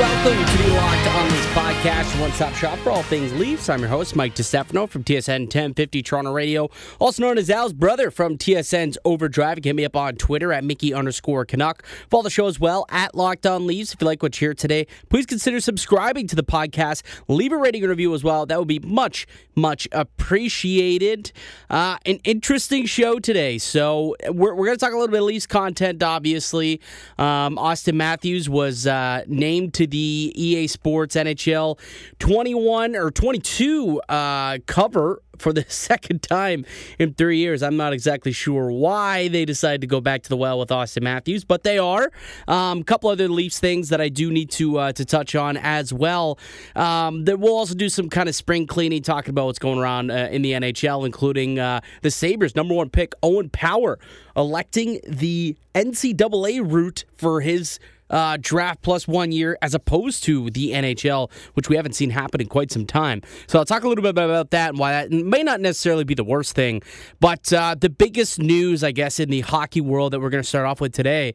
Welcome to the Locked On Leafs podcast, one stop shop for all things Leafs. I'm your host, Mike DeStefano from TSN 1050 Toronto Radio, also known as Al's brother from TSN's Overdrive. Hit me up on Twitter at Mickey underscore Canuck. Follow the show as well at Locked On Leafs. If you like what you hear today, please consider subscribing to the podcast. Leave a rating and review as well. That would be much, much appreciated. Uh, an interesting show today. So we're, we're going to talk a little bit of Leafs content, obviously. Um, Auston Matthews was uh, named to the EA Sports NHL 21 or 22 uh, cover for the second time in three years. I'm not exactly sure why they decided to go back to the well with Auston Matthews, but they are. A um, couple other Leafs things that I do need to uh, to touch on as well. Um, that we'll also do some kind of spring cleaning, talking about what's going around uh, in the NHL, including uh, the Sabres' number one pick, Owen Power, electing the NCAA route for his uh, draft plus one year as opposed to the NHL, which we haven't seen happen in quite some time. So I'll talk a little bit about that and why that may not necessarily be the worst thing. But uh, the biggest news, I guess, in the hockey world that we're going to start off with today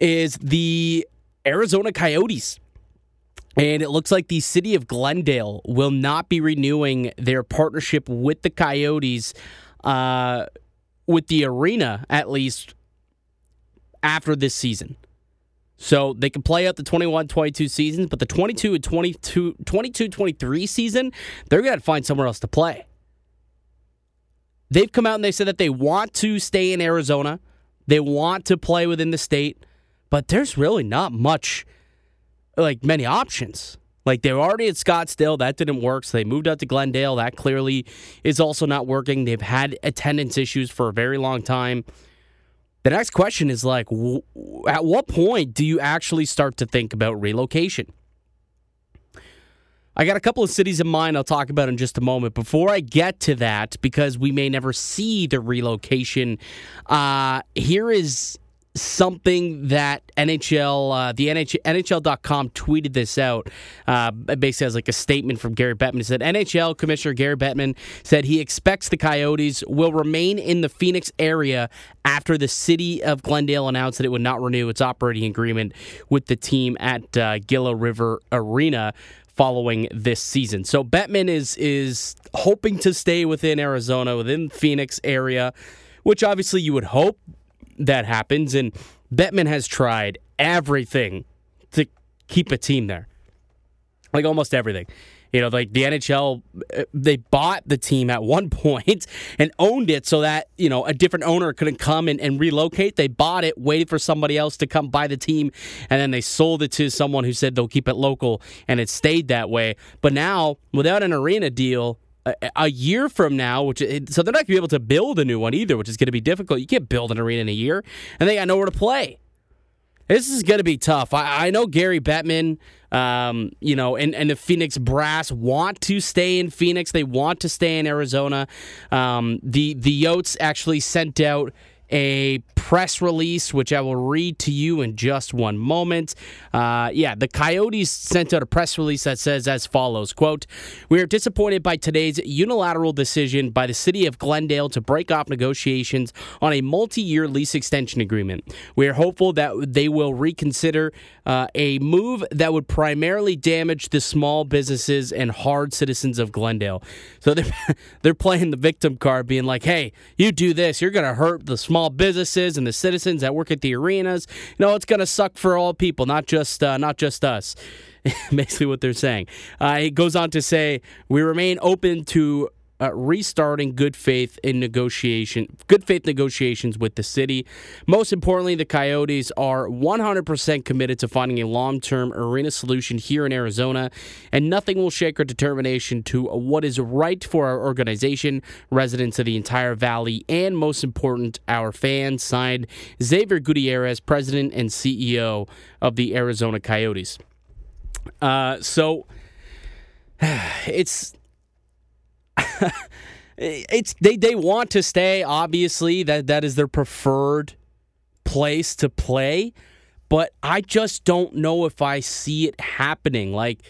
is the Arizona Coyotes. And it looks like the city of Glendale will not be renewing their partnership with the Coyotes, uh, with the arena at least after this season. So they can play out the 21 22 seasons, but the 22 and 22 22 23 season, they're going to find somewhere else to play. They've come out and they said that they want to stay in Arizona. They want to play within the state, but there's really not much, like many options. Like they're already at Scottsdale, that didn't work. So they moved out to Glendale. That clearly is also not working. They've had attendance issues for a very long time. The next question is like, at what point do you actually start to think about relocation? I got a couple of cities in mind I'll talk about in just a moment. Before I get to that, because we may never see the relocation, uh, here is something that NHL, uh, the NHL, NHL.com tweeted this out. Uh, basically, as like a statement from Gary Bettman. He said NHL Commissioner Gary Bettman said he expects the Coyotes will remain in the Phoenix area after the city of Glendale announced that it would not renew its operating agreement with the team at uh, Gila River Arena following this season. So Bettman is is hoping to stay within Arizona, within Phoenix area, which obviously you would hope that happens. And Bettman has tried everything to keep a team there, like almost everything. You know, like the NHL, uh, they bought the team at one point and owned it so that, you know, a different owner couldn't come and, and, relocate. They bought it, waited for somebody else to come buy the team, and then they sold it to someone who said they'll keep it local, and it stayed that way. But now, without an arena deal, a, year from now, which so they're not going to be able to build a new one either, which is going to be difficult. You can't build an arena in a year, and they got nowhere to play. This is going to be tough. I, I know Gary Bettman, um, you know, and, and the Phoenix Brass want to stay in Phoenix. They want to stay in Arizona. Um, the the Yotes actually sent out a press release, which I will read to you in just one moment. Uh, yeah, the Coyotes sent out a press release that says as follows quote, We are disappointed by today's unilateral decision by the city of Glendale to break off negotiations on a multi-year lease extension agreement. We are hopeful that they will reconsider uh, a move that would primarily damage the small businesses and hard citizens of Glendale. So they're, they're playing the victim card, being like, hey, you do this, you're going to hurt the small businesses and the citizens that work at the arenas. You know, it's going to suck for all people, not just uh, not just us. Basically, what they're saying. Uh, it goes on to say, we remain open to uh, restarting good faith in negotiation, good faith negotiations with the city. Most importantly, the Coyotes are 100% committed to finding a long-term arena solution here in Arizona, and nothing will shake our determination to what is right for our organization, residents of the entire valley, and most important, our fans. Signed, Xavier Gutierrez, president and CEO of the Arizona Coyotes. Uh, so it's it's they they want to stay. Obviously, that that is their preferred place to play. but I just don't know if I see it happening. Like,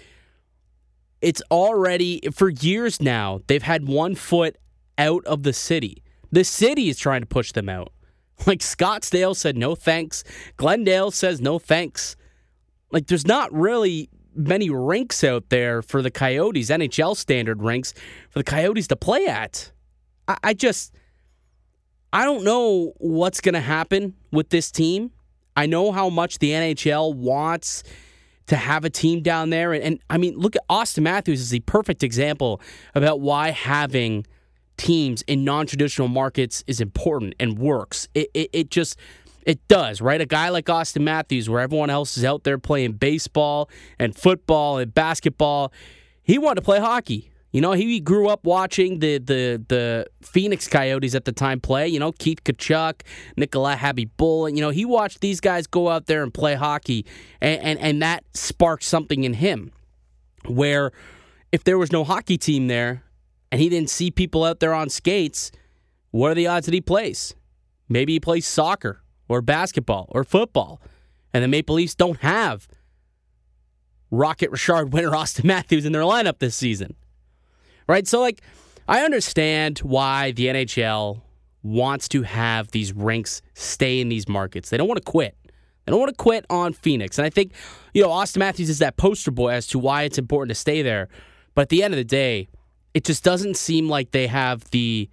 it's already, for years now, they've had one foot out of the city. The city is trying to push them out. Like, Scottsdale said no thanks. Glendale says no thanks. Like, there's not really many rinks out there for the Coyotes, NHL standard rinks, for the Coyotes to play at. I, I just, I don't know what's going to happen with this team. I know how much the NHL wants to have a team down there. And, and I mean, look at Auston Matthews is the perfect example about why having teams in non-traditional markets is important and works. It, it, it just it does, right? A guy like Auston Matthews, where everyone else is out there playing baseball and football and basketball, he wanted to play hockey. You know, he grew up watching the the the Phoenix Coyotes at the time play. You know, Keith Tkachuk, Nikolai and you know he watched these guys go out there and play hockey, and, and and that sparked something in him. Where if there was no hockey team there, and he didn't see people out there on skates, what are the odds that he plays? Maybe he plays soccer or basketball or football, and the Maple Leafs don't have Rocket Richard winner Auston Matthews in their lineup this season right? So, like, I understand why the NHL wants to have these rinks stay in these markets. They don't want to quit. They don't want to quit on Phoenix. And I think, you know, Auston Matthews is that poster boy as to why it's important to stay there. But at the end of the day, it just doesn't seem like they have the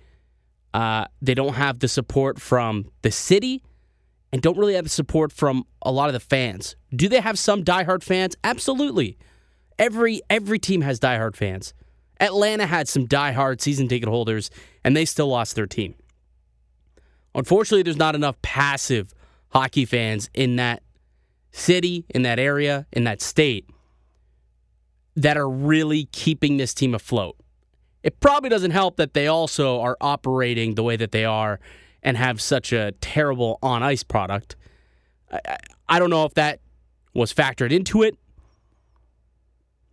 uh, they don't have the support from the city and don't really have the support from a lot of the fans. Do they have some diehard fans? Absolutely. Every every team has diehard fans. Atlanta had some die-hard season ticket holders, and they still lost their team. Unfortunately, there's not enough passive hockey fans in that city, in that area, in that state that are really keeping this team afloat. It probably doesn't help that they also are operating the way that they are and have such a terrible on ice product. I, I, don't know if that was factored into it,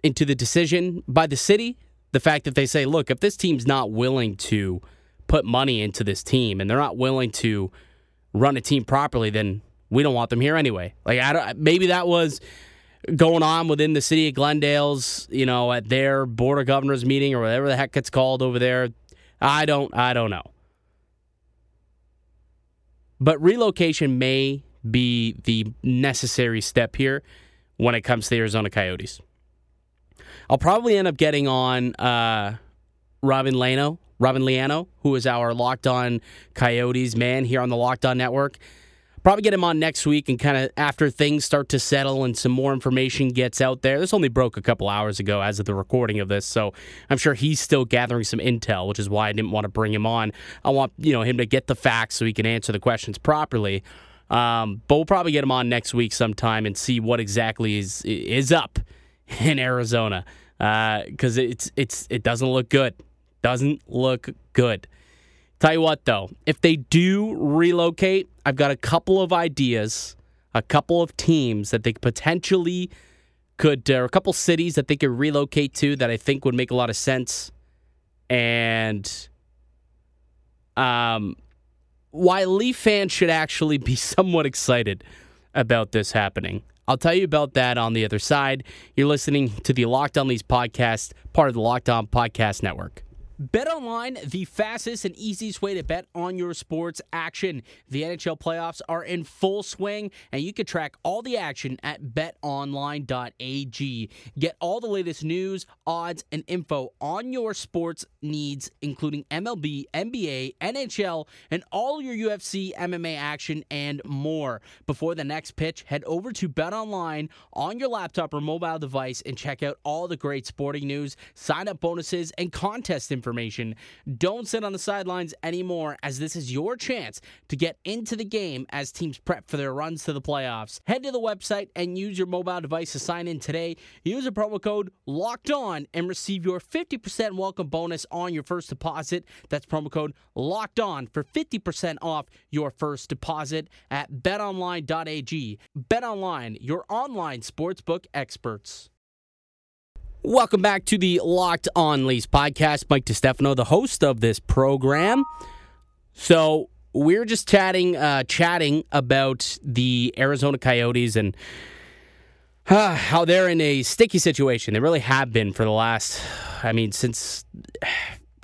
into the decision by the city the fact that they say, look, if this team's not willing to put money into this team and they're not willing to run a team properly, then we don't want them here anyway. Like, I don't, maybe that was going on within the city of Glendale's, you know, at their board of governors meeting or whatever the heck it's called over there. I don't, I don't know. But relocation may be the necessary step here when it comes to the Arizona Coyotes. I'll probably end up getting on uh, Robin Lano, Robin Liano, who is our Locked On Coyotes man here on the Locked On Network. Probably get him on next week and kind of after things start to settle and some more information gets out there. This only broke a couple hours ago as of the recording of this, so I'm sure he's still gathering some intel, which is why I didn't want to bring him on. I want you know him to get the facts so he can answer the questions properly. Um, but we'll probably get him on next week sometime and see what exactly is is up in Arizona because uh, it's it's it doesn't look good. Doesn't look good. Tell you what though, if they do relocate, I've got a couple of ideas, a couple of teams that they potentially could, or uh, a couple cities that they could relocate to that I think would make a lot of sense, and um, why Leaf fans should actually be somewhat excited about this happening. I'll tell you about that on the other side. You're listening to the Locked On Leafs podcast, part of the Locked On Podcast Network. Bet online, the fastest and easiest way to bet on your sports action. The NHL playoffs are in full swing, and you can track all the action at betonline.ag. Get all the latest news, odds, and info on your sports needs, including MLB, NBA, NHL, and all your UFC, MMA action, and more. Before the next pitch, head over to BetOnline on your laptop or mobile device and check out all the great sporting news, sign up bonuses, and contest information information. Don't sit on the sidelines anymore, as this is your chance to get into the game as teams prep for their runs to the playoffs. Head to the website and use your mobile device to sign in today. Use a promo code LOCKED ON and receive your 50% welcome bonus on your first deposit. That's promo code LOCKED ON for 50% off your first deposit at betonline.ag. BetOnline, your online sportsbook experts. Welcome back to the Locked On Leafs podcast. Mike DeStefano, the host of this program. So, we are just chatting, uh, chatting about the Arizona Coyotes and uh, how they're in a sticky situation. They really have been for the last, I mean, since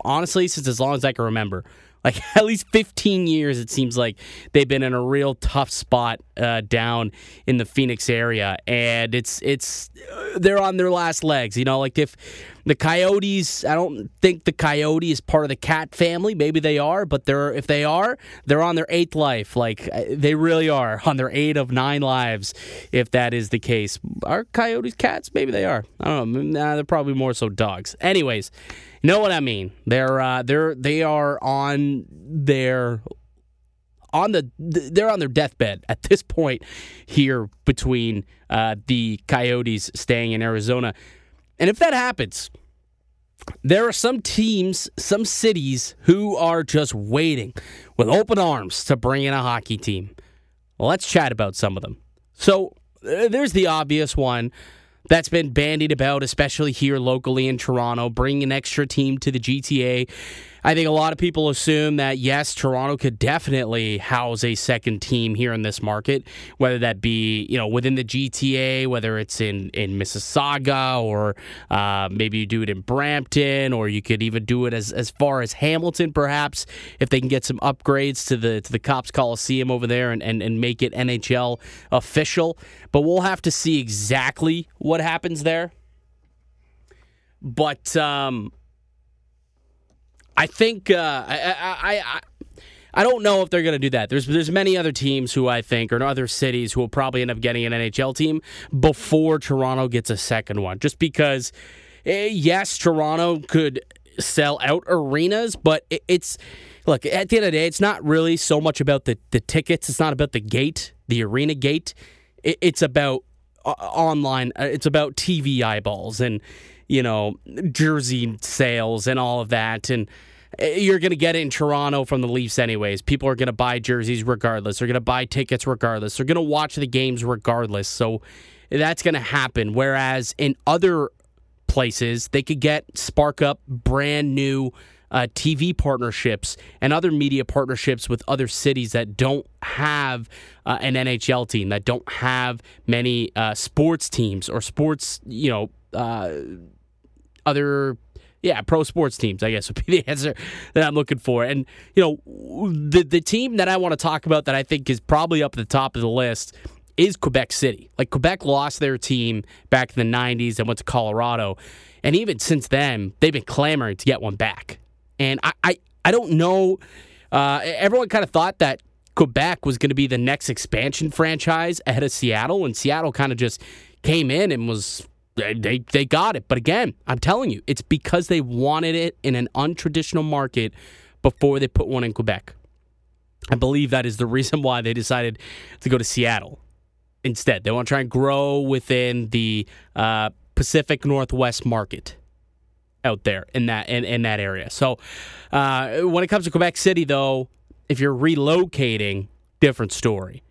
honestly, since as long as I can remember. Like at least 15 years, it seems like they've been in a real tough spot uh, down in the Phoenix area, and it's it's they're on their last legs. You know, like if the Coyotes, I don't think the Coyote is part of the cat family. Maybe they are, but they're if they are, they're on their eighth life. Like uh, they really are on their eight of nine lives. If that is the case, are Coyotes cats? Maybe they are. I don't know. Nah, they're probably more so dogs. Anyways. Know what I mean? They're uh, they're they are on their on the they're on their deathbed at this point here between uh, the Coyotes staying in Arizona, and if that happens, there are some teams, some cities who are just waiting with open arms to bring in a hockey team. Let's chat about some of them. So uh, there's the obvious one that's been bandied about, especially here locally in Toronto, bringing an extra team to the GTA. I think a lot of people assume that yes, Toronto could definitely house a second team here in this market, whether that be you know within the GTA, whether it's in in Mississauga or uh, maybe you do it in Brampton, or you could even do it as as far as Hamilton, perhaps if they can get some upgrades to the to the Copps Coliseum over there and and, and make it NHL official. But we'll have to see exactly what happens there. But um, I think uh, I, I, I I don't know if they're going to do that. There's there's many other teams who I think or other cities who will probably end up getting an NHL team before Toronto gets a second one. Just because, eh, yes, Toronto could sell out arenas, but it, it's look at the end of the day, it's not really so much about the the tickets. It's not about the gate, the arena gate. It, it's about uh, online. Uh, it's about TV eyeballs and you know jersey sales and all of that and you're going to get it in Toronto from the Leafs anyways. People are going to buy jerseys regardless. They're going to buy tickets regardless. They're going to watch the games regardless. So that's going to happen. Whereas in other places, they could get spark up brand new uh, TV partnerships and other media partnerships with other cities that don't have uh, an NHL team, that don't have many uh, sports teams or sports, you know, uh, other yeah, pro sports teams, I guess would be the answer that I'm looking for. And, you know, the the team that I want to talk about that I think is probably up at the top of the list is Quebec City. Like Quebec lost their team back in the 90s and went to Colorado. And even since then, they've been clamoring to get one back. And I I, I don't know uh, everyone kind of thought that Quebec was going to be the next expansion franchise ahead of Seattle and Seattle kind of just came in and was they, they got it. But again, I'm telling you, it's because they wanted it in an untraditional market before they put one in Quebec. I believe that is the reason why they decided to go to Seattle instead. They want to try and grow within the uh, Pacific Northwest market out there in that in, in that area. So uh, when it comes to Quebec City, though, if you're relocating, different story.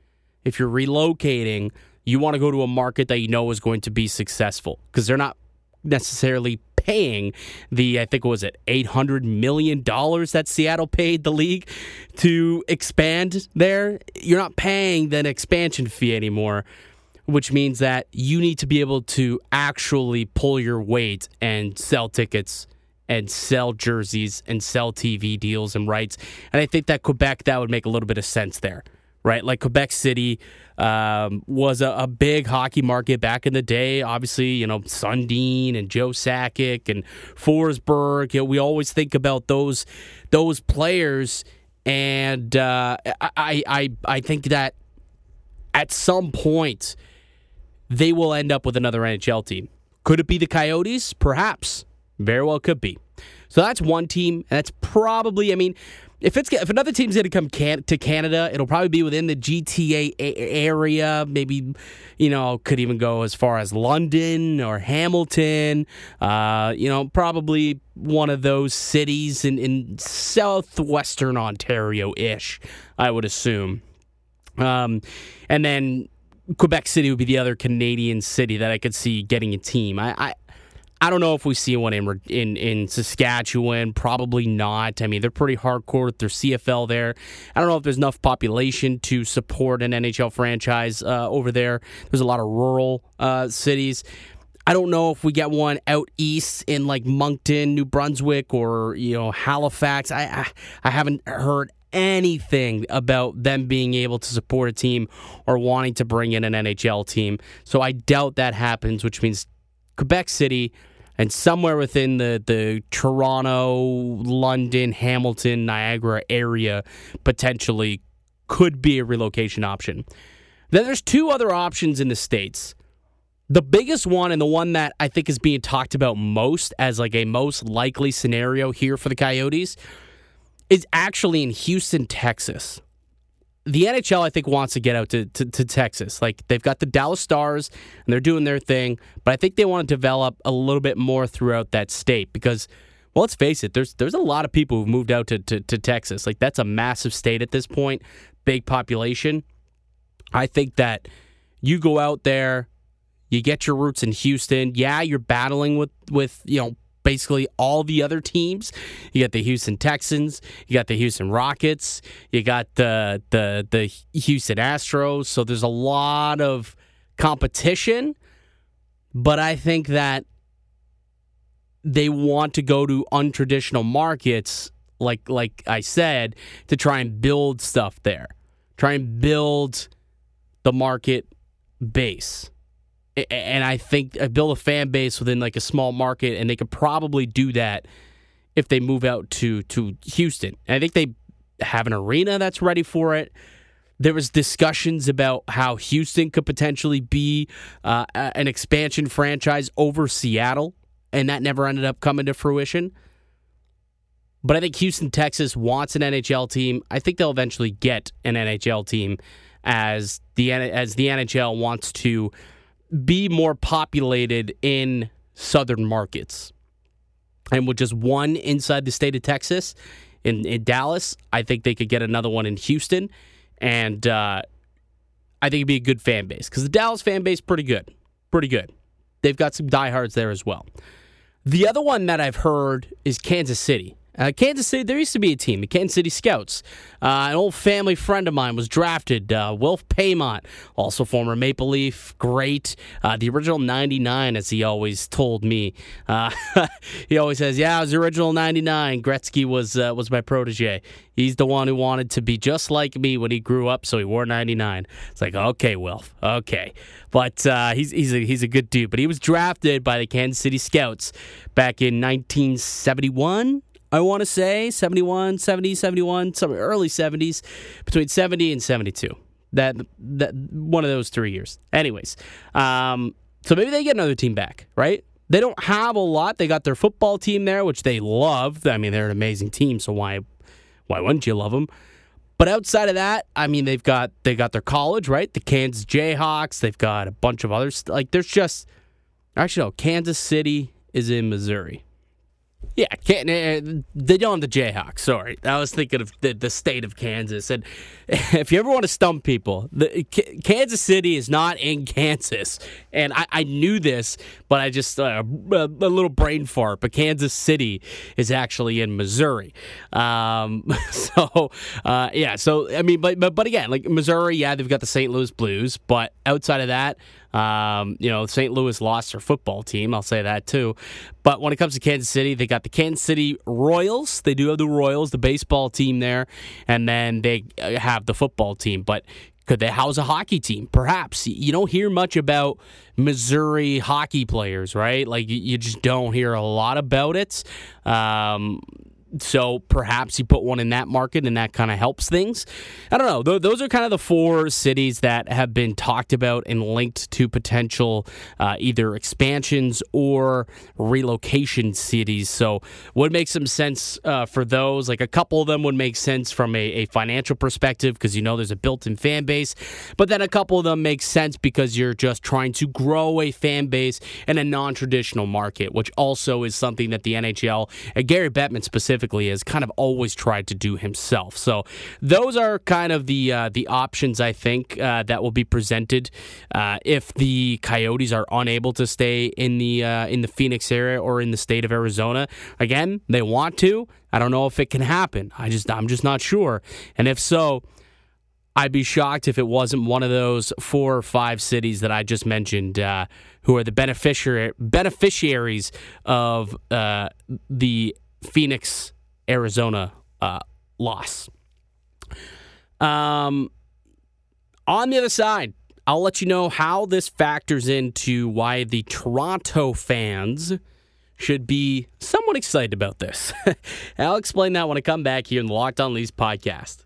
If you're relocating, you want to go to a market that you know is going to be successful because they're not necessarily paying the I think was it 800 million dollars that Seattle paid the league to expand there? You're not paying that expansion fee anymore which means that you need to be able to actually pull your weight and sell tickets and sell jerseys and sell TV deals and rights. And I think that Quebec that would make a little bit of sense there right? Like Quebec City um, was a, a, big hockey market back in the day. Obviously, you know Sundin and Joe Sakic and Forsberg. You know, we always think about those those players, and uh, I, I I think that at some point they will end up with another NHL team. Could it be the Coyotes? Perhaps. Very well could be. So that's one team. That's probably, I mean, if it's if another team's going to come can, to Canada, it'll probably be within the GTA area. Maybe you know could even go as far as London or Hamilton. Uh, you know, probably one of those cities in in southwestern Ontario ish. I would assume. Um, and then Quebec City would be the other Canadian city that I could see getting a team. I, I I don't know if we see one in in in Saskatchewan. Probably not. I mean, they're pretty hardcore with their CFL there. I don't know if there's enough population to support an NHL franchise uh, over there. There's a lot of rural uh, cities. I don't know if we get one out east in like Moncton, New Brunswick, or you know Halifax. I I, I haven't heard anything about them being able to support a team or wanting to bring in an NHL team. So I doubt that happens, which means Quebec City and somewhere within the, the Toronto, London, Hamilton, Niagara area potentially could be a relocation option. Then there's two other options in the States. The biggest one and the one that I think is being talked about most as like a most likely scenario here for the Coyotes is actually in Houston, Texas. The NHL, I think, wants to get out to, to, to, Texas. Like they've got the Dallas Stars and they're doing their thing, but I think they want to develop a little bit more throughout that state because, well, let's face it, there's there's a lot of people who've moved out to, to, to Texas. Like that's a massive state at this point, big population. I think that you go out there, you get your roots in Houston. Yeah, you're battling with with you know basically all the other teams. You got the Houston Texans, you got the Houston Rockets, you got the the the Houston Astros. So there's a lot of competition, but I think that they want to go to untraditional markets like like I said to try and build stuff there. Try and build the market base and I think uh, build a fan base within like a small market, and they could probably do that if they move out to to Houston. And I think they have an arena that's ready for it. There was discussions about how Houston could potentially be uh, an expansion franchise over Seattle, and that never ended up coming to fruition. But I think Houston, Texas wants an NHL team. I think they'll eventually get an NHL team as the as the NHL wants to be more populated in southern markets. And with just one inside the state of Texas in, in Dallas, I think they could get another one in Houston. And uh, I think it'd be a good fan base because the Dallas fan base pretty good. Pretty good. They've got some diehards there as well. The other one that I've heard is Kansas City. Uh, Kansas City, there used to be a team, the Kansas City Scouts. Uh, an old family friend of mine was drafted, uh, Wilf Paiement, also former Maple Leaf, great. Uh, the original 99, as he always told me. Uh, he always says, Yeah, I was the original 99. Gretzky was, uh, was my protege. He's the one who wanted to be just like me when he grew up, so he wore 99. It's like, okay, Wilf, okay. But he's, he's, a, he's a good dude. But he was drafted by the Kansas City Scouts back in 1971. I want to say 71, 70, 71, some early 70s, between 70 and 72. That that one of those three years. Anyways, um, so maybe they get another team back, right? They don't have a lot. They got their football team there, which they love. I mean, they're an amazing team, so why why wouldn't you love them? But outside of that, I mean, they've got they got their college, right? The Kansas Jayhawks. They've got a bunch of others. Like, there's just actually no. Kansas City is in Missouri. Yeah, uh, they don't the Jayhawks. Sorry, I was thinking of the, the state of Kansas. And if you ever want to stump people, the, Kansas City is not in Kansas, and I, I knew this, but I just uh, a, a, little brain fart. But Kansas City is actually in Missouri. Um, so uh, yeah, so I mean, but, but but again, like Missouri, yeah, they've got the St. Louis Blues, but outside of that. Um, you know, St. Louis lost their football team. I'll say that too. But when it comes to Kansas City, they got the Kansas City Royals. They do have the Royals, the baseball team there, and then they uh, have the football team. But could they house a hockey team? Perhaps. You don't hear much about Missouri hockey players, right? Like you just don't hear a lot about it. Um, so perhaps you put one in that market and that kind of helps things. I don't know. Those are kind of the four cities that have been talked about and linked to potential uh, either expansions or relocation cities. So would make some sense uh, for those. Like a couple of them would make sense from a, a financial perspective because you know there's a built-in fan base. But then a couple of them make sense because you're just trying to grow a fan base in a non-traditional market, which also is something that the NHL and Gary Bettman specifically specifically has kind of always tried to do himself. So those are kind of the uh, the options I think uh, that will be presented uh, if the Coyotes are unable to stay in the uh, in the Phoenix area or in the state of Arizona. Again, they want to. I don't know if it can happen. I just I'm just not sure. And if so, I'd be shocked if it wasn't one of those four or five cities that I just mentioned uh, who are the beneficiary beneficiaries of uh, the Phoenix, Arizona uh, loss. Um, on the other side, I'll let you know how this factors into why the Toronto fans should be somewhat excited about this. I'll explain that when I come back here in the Locked On Leafs podcast.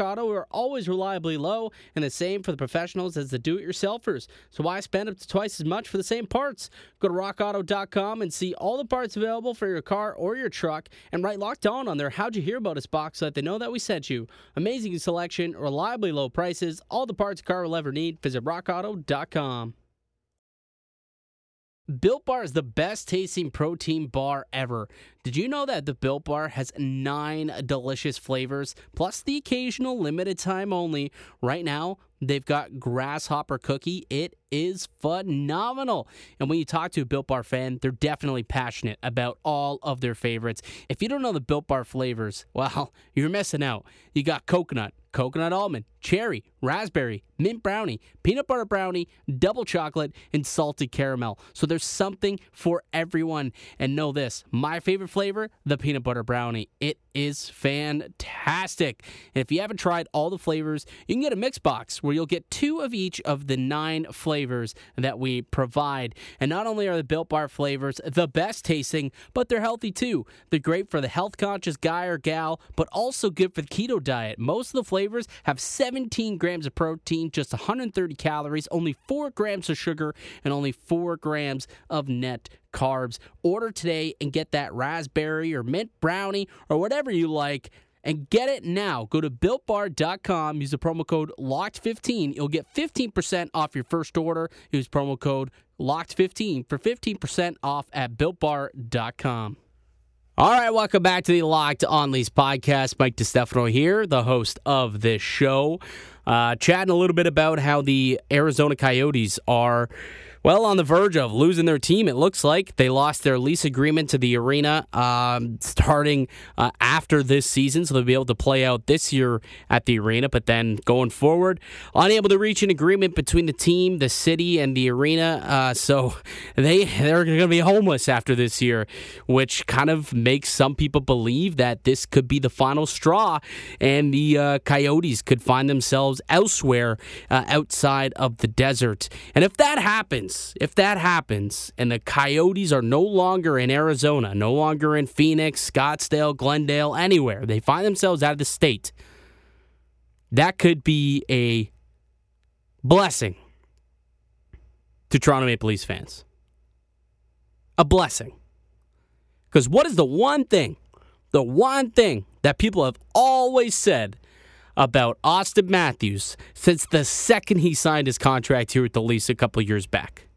Auto are always reliably low, and the same for the professionals as the do it yourselfers. So why spend up to twice as much for the same parts? Go to rockauto.com and see all the parts available for your car or your truck, and write locked on on their How'd You Hear About Us box so that they know that we sent you. Amazing selection, reliably low prices, all the parts a car will ever need. Visit rockauto.com. Built Bar is the best tasting protein bar ever. Did you know that the Built Bar has nine delicious flavors, plus the occasional limited time only? Right now, they've got Grasshopper Cookie. It is phenomenal. And when you talk to a Built Bar fan, they're definitely passionate about all of their favorites. If you don't know the Built Bar flavors, well, you're missing out. You got coconut, coconut almond, cherry, raspberry, mint brownie, peanut butter brownie, double chocolate, and salted caramel. So there's something for everyone. And know this my favorite flavor, the peanut butter brownie. It is fantastic. And if you haven't tried all the flavors, you can get a mix box where you'll get two of each of the nine flavors that we provide. And not only are the Built Bar flavors the best tasting, but they're healthy too. They're great for the health conscious guy or gal, but also good for the keto diet. Most of the flavors have 17 grams of protein, just 130 calories, only 4 grams of sugar, and only 4 grams of net carbs. Order today and get that raspberry or mint brownie or whatever you like and get it now. Go to builtbar.com, use the promo code LOCKED15. You'll get 15% off your first order. Use promo code LOCKED15 for 15% off at builtbar.com. All right, welcome back to the Locked On Leafs podcast. Mike DeStefano here, the host of this show. Uh, chatting a little bit about how the Arizona Coyotes are well, on the verge of losing their team, it looks like they lost their lease agreement to the arena um, starting uh, after this season, so they'll be able to play out this year at the arena. But then going forward, unable to reach an agreement between the team, the city, and the arena, uh, so they they're going to be homeless after this year, which kind of makes some people believe that this could be the final straw, and the uh, Coyotes could find themselves elsewhere uh, outside of the desert. And if that happens happens, if that happens, and the Coyotes are no longer in Arizona, no longer in Phoenix, Scottsdale, Glendale, anywhere, they find themselves out of the state, that could be a blessing to Toronto Maple Leafs fans. A blessing. Because what is the one thing, the one thing that people have always said about Auston Matthews since the second he signed his contract here at the Leafs a couple years back.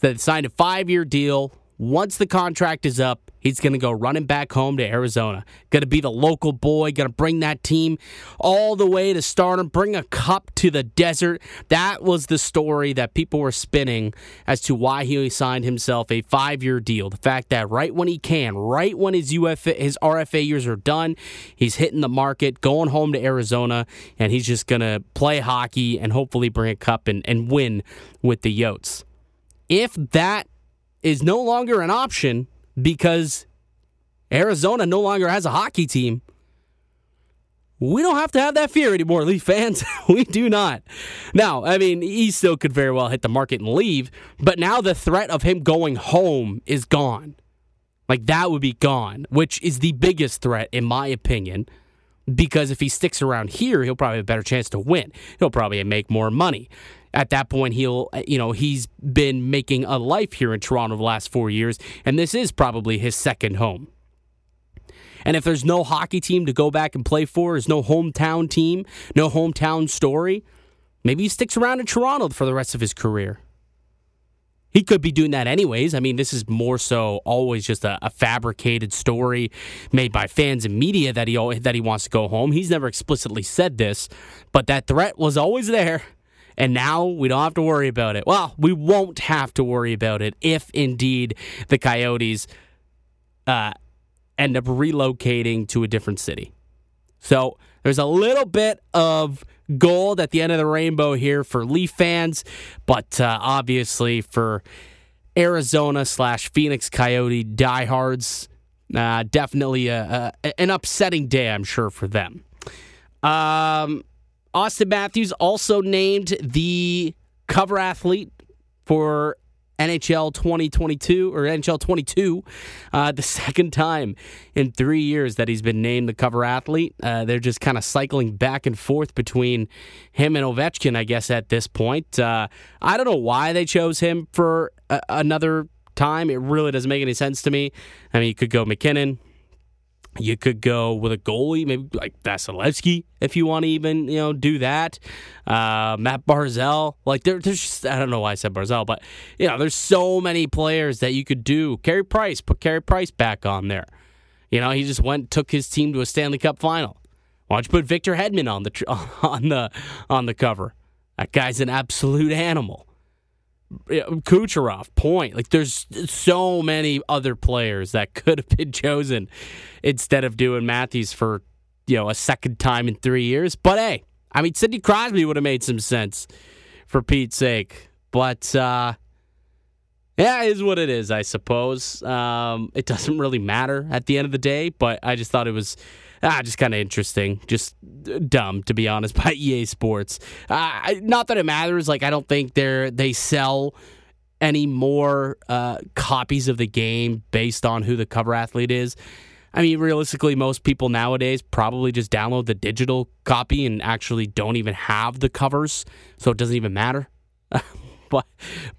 That signed a five year deal. Once the contract is up, he's going to go running back home to Arizona. Going to be the local boy, going to bring that team all the way to stardom, bring a cup to the desert. That was the story that people were spinning as to why he signed himself a five year deal. The fact that right when he can, right when his UFA, his RFA years are done, he's hitting the market, going home to Arizona, and he's just going to play hockey and hopefully bring a cup and, and win with the Yotes if that is no longer an option because Arizona no longer has a hockey team, we don't have to have that fear anymore, Leaf fans. we do not. Now, I mean, he still could very well hit the market and leave, but now the threat of him going home is gone. Like that would be gone, which is the biggest threat, in my opinion. Because if he sticks around here, he'll probably have a better chance to win. He'll probably make more money. At that point, he'll, you know, he's been making a life here in Toronto the last four years, and this is probably his second home. And if there's no hockey team to go back and play for, there's no hometown team, no hometown story, maybe he sticks around in Toronto for the rest of his career. He could be doing that anyways. I mean, this is more so always just a, a, fabricated story made by fans and media that he that he wants to go home. He's never explicitly said this, but that threat was always there. And now we don't have to worry about it. Well, we won't have to worry about it if indeed the Coyotes uh, end up relocating to a different city. So there's a little bit of gold at the end of the rainbow here for Leaf fans, but uh, obviously for Arizona slash Phoenix Coyote diehards, uh, definitely a, a, an upsetting day, I'm sure, for them. Um, Auston Matthews also named the cover athlete for NHL 2022 or NHL 22, uh, the second time in three years that he's been named the cover athlete. Uh, they're just kind of cycling back and forth between him and Ovechkin, I guess, at this point. Uh, I don't know why they chose him for a- another time. It really doesn't make any sense to me. I mean, you could go MacKinnon, you could go with a goalie, maybe like Vasilevskiy, if you want to even you know do that. Uh, Matt Barzell, like there, there's just, I don't know why I said Barzell, but you know there's so many players that you could do. Carey Price, put Carey Price back on there. You know he just went took his team to a Stanley Cup final. Why don't you put Victor Hedman on the on the on the cover? That guy's an absolute animal. Kucherov, point. Like there's so many other players that could have been chosen instead of doing Matthews for you know a second time in three years. But hey, I mean Sidney Crosby would have made some sense for Pete's sake. But uh, yeah, it is what it is, I suppose. Um, it doesn't really matter at the end of the day. But I just thought it was ah, just kind of interesting, just dumb to be honest by EA Sports. Uh, not that it matters. Like I don't think they're they sell any more uh, copies of the game based on who the cover athlete is. I mean, realistically, most people nowadays probably just download the digital copy and actually don't even have the covers, so it doesn't even matter. but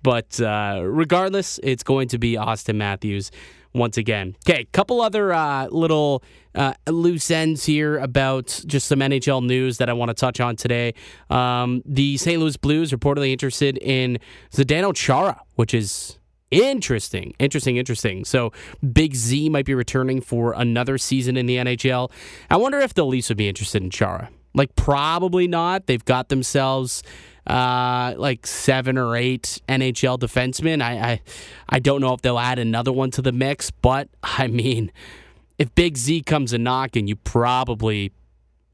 but uh, regardless, it's going to be Auston Matthews once again. Okay, couple other uh, little uh, loose ends here about just some NHL news that I want to touch on today. Um, the St. Louis Blues reportedly interested in Zdeno Chara, which is interesting, interesting, interesting. So Big Z might be returning for another season in the NHL. I wonder if the Leafs would be interested in Chara. Like probably not. They've got themselves uh, like seven or eight NHL defensemen. I, I I don't know if they'll add another one to the mix, but I mean, if Big Z comes a knocking, you probably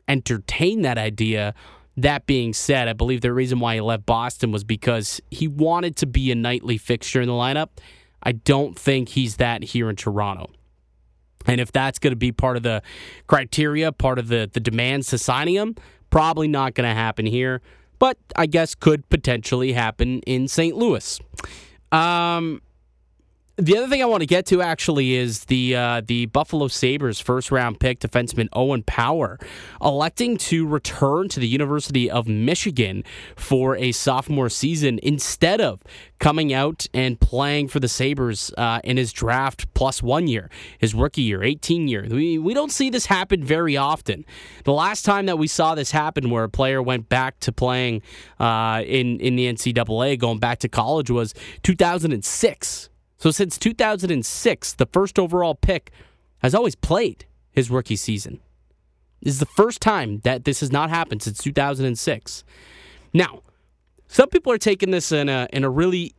entertain that idea. That being said, I believe the reason why he left Boston was because he wanted to be a nightly fixture in the lineup. I don't think he's that here in Toronto. And if that's going to be part of the criteria, part of the, the demands to signing him, probably not going to happen here but I guess could potentially happen in St. Louis. Um, the other thing I want to get to actually is the uh, the Buffalo Sabres first round pick defenseman Owen Power electing to return to the University of Michigan for a sophomore season instead of coming out and playing for the Sabres uh, in his draft plus one year, his rookie year, 18 year. We, we don't see this happen very often. The last time that we saw this happen where a player went back to playing uh, in, in the NCAA, going back to college, was 2006 so since 2006, the first overall pick has always played his rookie season. This is the first time that this has not happened since 2006. Now, some people are taking this in a in a really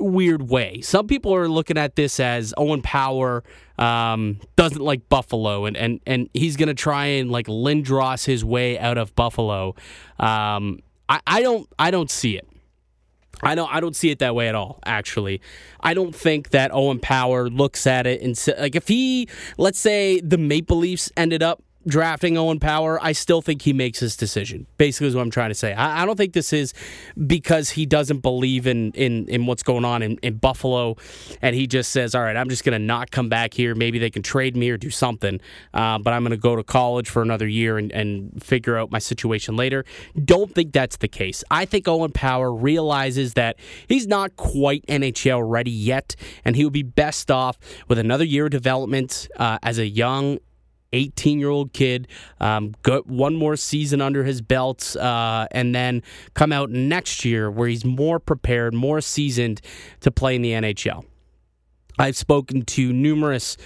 weird way. Some people are looking at this as Owen Power um, doesn't like Buffalo, and and and he's going to try and like Lindros his way out of Buffalo. Um, I, I don't I don't see it. I don't I don't see it that way at all actually. I don't think that Owen Power looks at it and like if he let's say the Maple Leafs ended up drafting Owen Power, I still think he makes his decision. Basically, is what I'm trying to say. I, I don't think this is because he doesn't believe in in, in what's going on in, in Buffalo, and he just says, "All right, I'm just going to not come back here. Maybe they can trade me or do something, uh, but I'm going to go to college for another year and, and figure out my situation later." Don't think that's the case. I think Owen Power realizes that he's not quite NHL ready yet, and he would be best off with another year of development uh, as a young 18 year old kid, um, got one more season under his belt, uh, and then come out next year where he's more prepared, more seasoned to play in the NHL. I've spoken to numerous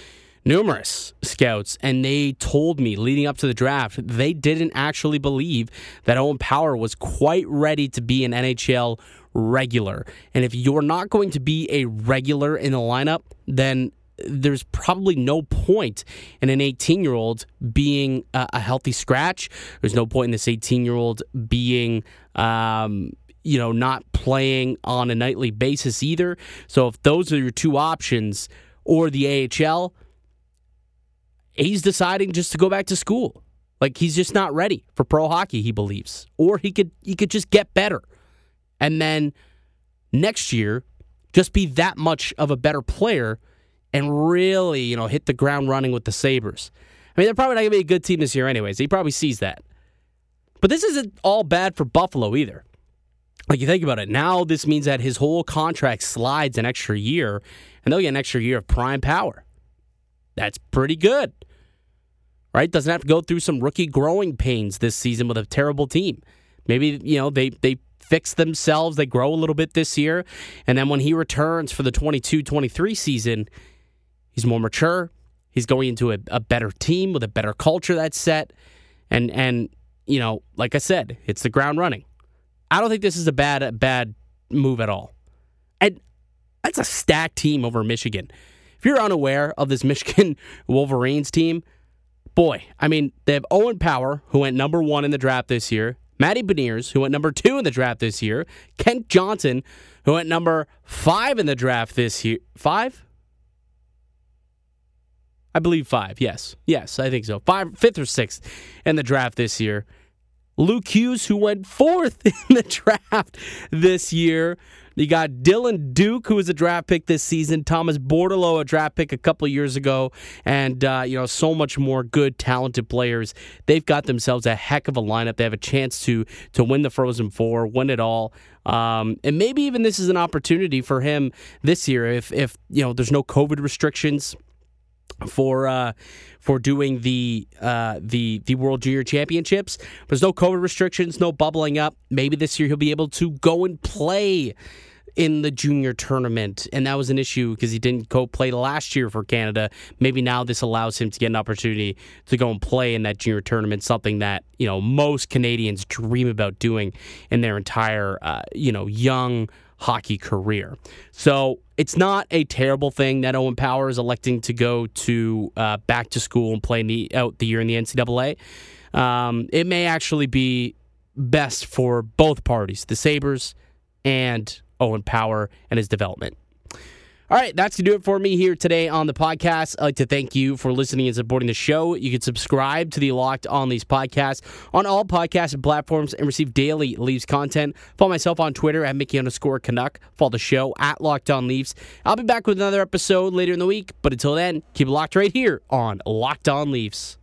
numerous scouts, and they told me leading up to the draft they didn't actually believe that Owen Power was quite ready to be an NHL regular. And if you're not going to be a regular in the lineup, then there's probably no point in an 18 year old being a, a, healthy scratch. There's no point in this 18 year old being, um, you know, not playing on a nightly basis either. So if those are your two options, or the AHL, he's deciding just to go back to school. Like he's just not ready for pro hockey, he believes. Or he could he could just get better. And then next year just be that much of a better player and really, you know, hit the ground running with the Sabres. I mean, they're probably not going to be a good team this year, anyways. He probably sees that. But this isn't all bad for Buffalo either. Like you think about it, now this means that his whole contract slides an extra year, and they'll get an extra year of prime power. That's pretty good, right? Doesn't have to go through some rookie growing pains this season with a terrible team. Maybe you know they they fix themselves, they grow a little bit this year, and then when he returns for the 22-23 season, He's more mature. He's going into a, a better team with a better culture that's set. And and you know, like I said, it's the ground running. I don't think this is a bad bad move at all. And that's a stacked team over Michigan. If you're unaware of this Michigan Wolverines team, boy, I mean, they have Owen Power, who went number one in the draft this year, Matty Beniers, who went number two in the draft this year, Kent Johnson, who went number five in the draft this year. Five? I believe five. Yes, yes, I think so. Five, fifth or sixth in the draft this year. Luke Hughes, who went fourth in the draft this year. You got Dylan Duke, who was a draft pick this season. Thomas Bordeleau, a draft pick a couple years ago, and uh, you know so much more good, talented players. They've got themselves a heck of a lineup. They have a chance to to win the Frozen Four, win it all, um, and maybe even this is an opportunity for him this year if if you know there's no COVID restrictions for uh, for doing the uh, the the World Junior Championships. There's no COVID restrictions, no bubbling up. Maybe this year he'll be able to go and play in the junior tournament, and that was an issue because he didn't go play last year for Canada. Maybe now this allows him to get an opportunity to go and play in that junior tournament, something that you know most Canadians dream about doing in their entire uh, you know young hockey career. So it's not a terrible thing that Owen Power is electing to go to uh, back to school and play the, out the year in the NCAA. Um, it may actually be best for both parties, the Sabres and Owen Power and his development. All right, that's to do it for me here today on the podcast. I'd like to thank you for listening and supporting the show. You can subscribe to the Locked On Leafs podcast on all podcast platforms and receive daily Leafs content. Follow myself on Twitter at Mickey underscore Canuck. Follow the show at Locked On Leafs. I'll be back with another episode later in the week, but until then, keep it locked right here on Locked On Leafs.